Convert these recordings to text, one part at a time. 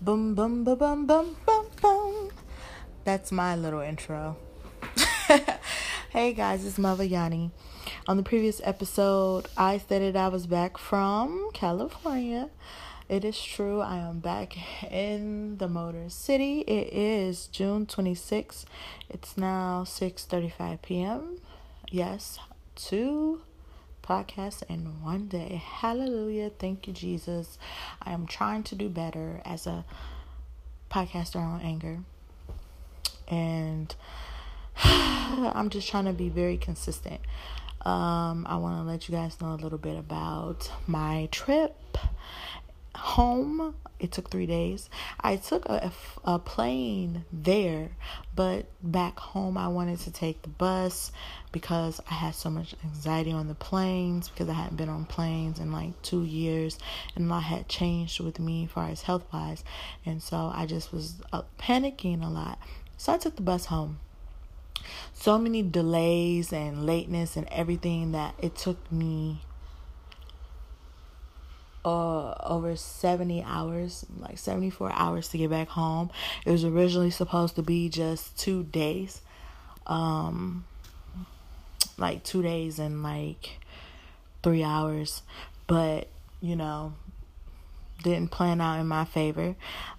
Boom, boom, boom, boom, boom, boom, boom. That's my little intro. hey guys, it's Muva Yani. On the previous episode, I stated I was back from California. It is true, I am back in the Motor City. It is June 26th. It's now 6:35 p.m. Yes, two podcast in one day. Hallelujah. Thank you, Jesus. I am trying to do better as a podcaster on Anchor. And I'm just trying to be very consistent. Um, I want to let you guys know a little bit about my trip home. It took three days. I took a, a plane there, but back home I wanted to take the bus because I had so much anxiety on the planes because I hadn't been on planes in like two years and a lot had changed with me as far as health wise. And so I just was uh, panicking a lot. So I took the bus home so many delays and lateness and everything that it took me uh, over 70 hours, like 74 hours to get back home. It was originally supposed to be just two days. Um, like two days and like three hours. But, you know, didn't plan out in my favor.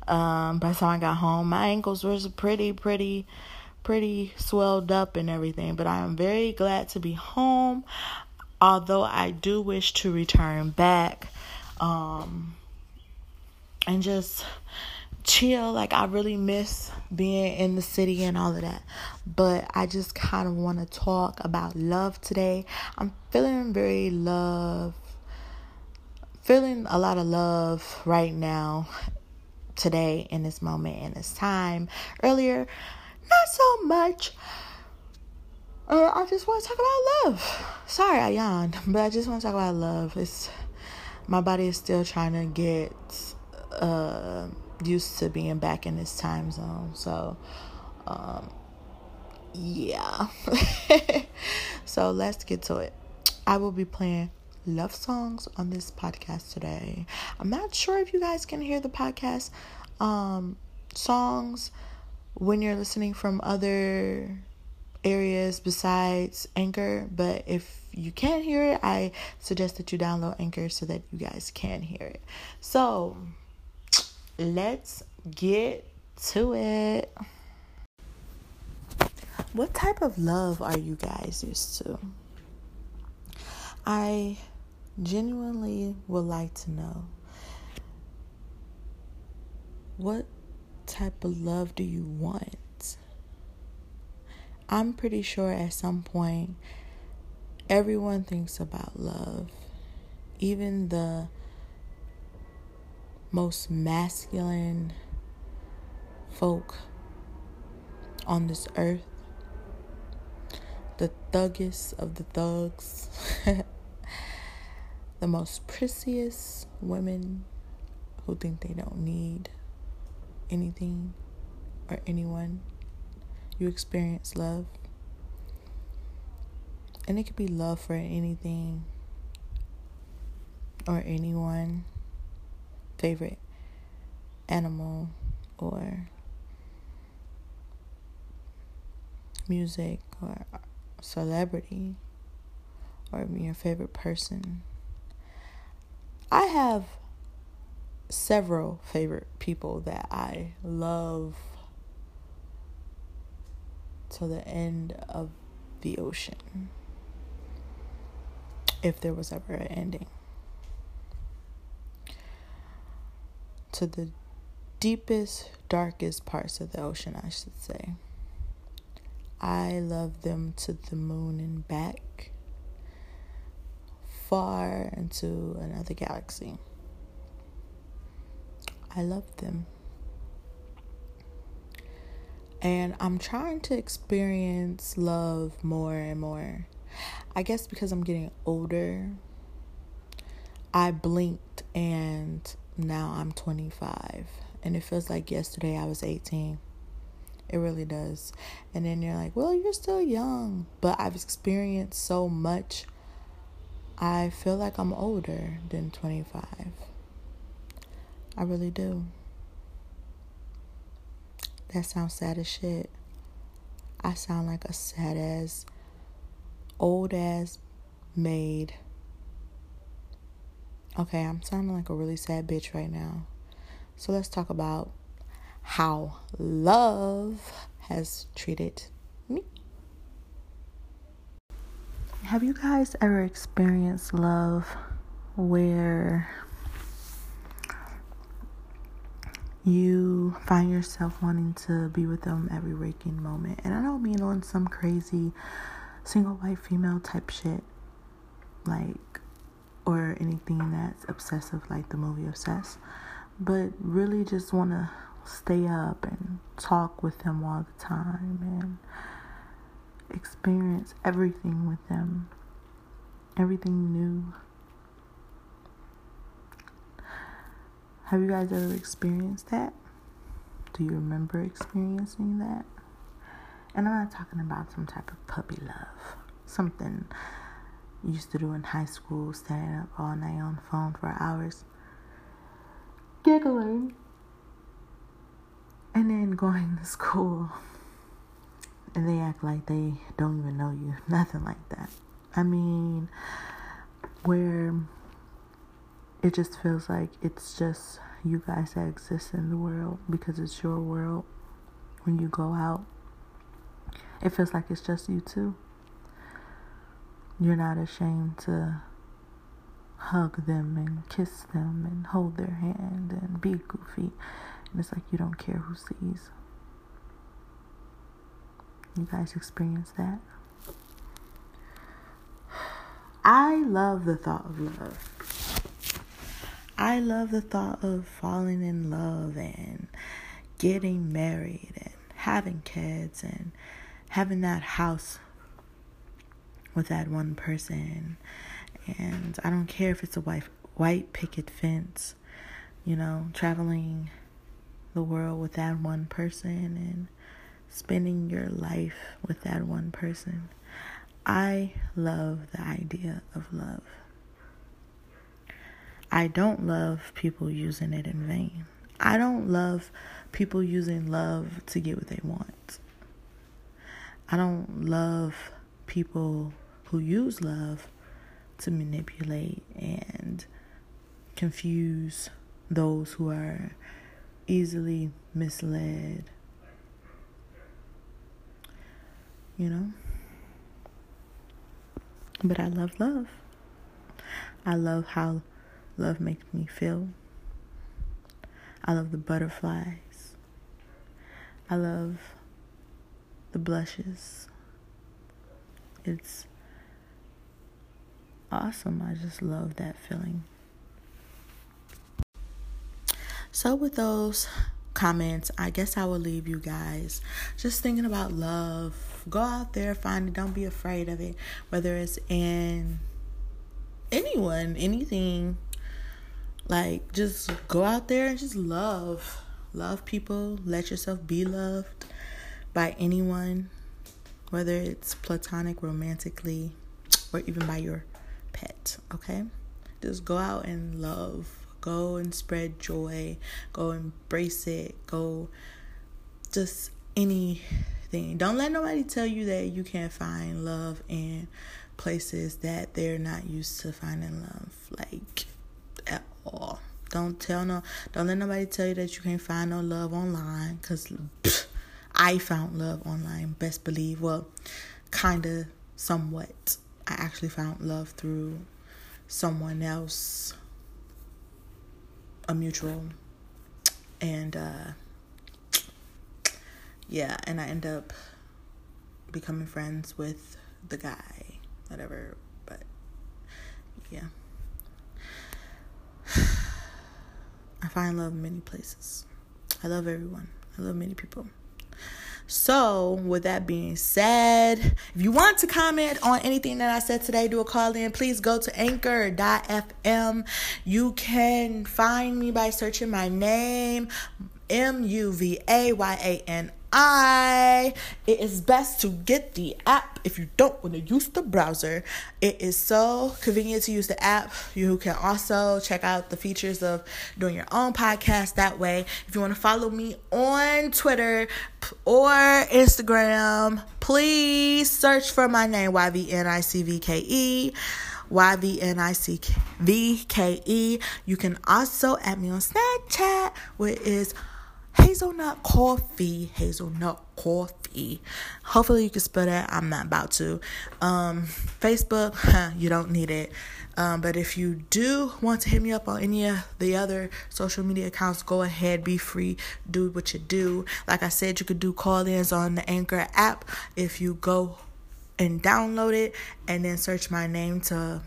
Um, by the time I got home, my ankles were pretty, pretty, pretty swelled up and everything. But I am very glad to be home. Although I do wish to return back um, and just chill. Like I really miss being in the city and all of that. But I just kind of want to talk about love today. I'm feeling very love feeling a lot of love right now today in this moment in this time. Earlier, not so much. Uh, I just want to talk about love. Sorry, I yawned, but I just want to talk about love. It's my body is still trying to get uh, used to being back in this time zone. So, um, yeah. so let's get to it. I will be playing love songs on this podcast today. I'm not sure if you guys can hear the podcast um, songs when you're listening from other areas besides Anchor, but if you can't hear it, I suggest that you download Anchor so that you guys can hear it. So, let's get to it. What type of love are you guys used to? I genuinely would like to know what type of love do you want? I'm pretty sure at some point everyone thinks about love. Even the most masculine folk on this earth, the thuggest of the thugs, the most precious women who think they don't need anything or anyone you experience love. And it could be love for anything or anyone, favorite animal or music or celebrity or your favorite person. I have several favorite people that I love to the end of the ocean. If there was ever an ending. To the deepest, darkest parts of the ocean, I should say. I love them to the moon and back, far into another galaxy. I love them. And I'm trying to experience love more and more. I guess because I'm getting older, I blinked and now I'm 25. And it feels like yesterday I was 18. It really does. And then you're like, well, you're still young. But I've experienced so much. I feel like I'm older than 25. I really do. That sounds sad as shit. I sound like a sad ass, old ass maid. Okay, I'm sounding like a really sad bitch right now. So let's talk about how love has treated me. Have you guys ever experienced love where you find yourself wanting to be with them every waking moment? And I don't mean on some crazy single white female type shit, like, or anything that's obsessive like the movie Obsessed, but really just want to stay up and talk with them all the time and experience everything with them, everything new. Have you guys ever experienced that? Do you remember experiencing that? And I'm not talking about some type of puppy love, something you used to do in high school, staying up all night on the phone for hours, giggling, and then going to school and they act like they don't even know you. Nothing like that. I mean, where it just feels like it's just you guys that exist in the world because it's your world. When you go out, it feels like it's just you two. You're not ashamed to hug them and kiss them and hold their hand and be goofy. And it's like you don't care who sees. You guys experience that? I love the thought of love. I love the thought of falling in love and getting married and having kids and having that house with that one person. And I don't care if it's a white, white picket fence, you know, traveling the world with that one person and spending your life with that one person. I love the idea of love. I don't love people using it in vain. I don't love people using love to get what they want. I don't love people who use love to manipulate and confuse those who are easily misled you know? But I love love. I love how love makes me feel. I love the butterflies. I love the blushes. It's awesome. I just love that feeling. So, with those comments, I guess I will leave you guys just thinking about love. Go out there, find it. Don't be afraid of it. Whether it's in anyone, anything. Like, just go out there and just love. Love people. Let yourself be loved by anyone, whether it's platonic, romantically, or even by your pet. Okay? Just go out and love Go and spread joy. Go embrace it. Go just anything. Don't let nobody tell you that you can't find love in places that they're not used to finding love. Like. Don't tell no don't let nobody tell you that you can't find no love online cuz I found love online, best believe. Well, kind of somewhat. I actually found love through someone else a mutual and uh yeah and i end up becoming friends with the guy whatever but yeah i find love in many places i love everyone i love many people so, with that being said, if you want to comment on anything that I said today, do a call in. Please go to anchor.fm. You can find me by searching my name, M U V A Y A N I. It is best to get the app if you don't want to use the browser. It is so convenient to use the app. You can also check out the features of doing your own podcast that way. If you want to follow me on Twitter or Instagram, please search for my name, YVNICVKE. YVNICVKE. You can also add me on Snapchat, which is hazelnut coffee hazelnut coffee. Hopefully you can spell that. I'm not about to. Um, facebook huh, you don't need it. Um, but if you do want to hit me up on any of the other social media accounts go ahead. Be free. Do what you do. Like i said you could do call-ins on the anchor app if you go and download it and then search my name to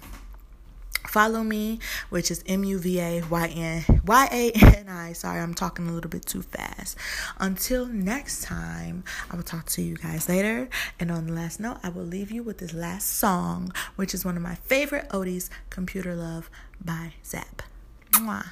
Follow me, which is M U V A Y N Y A N I. Sorry, I'm talking a little bit too fast. Until next time, I will talk to you guys later. And on the last note, I will leave you with this last song, which is one of my favorite Odie's Computer Love by Zapp. Mwah.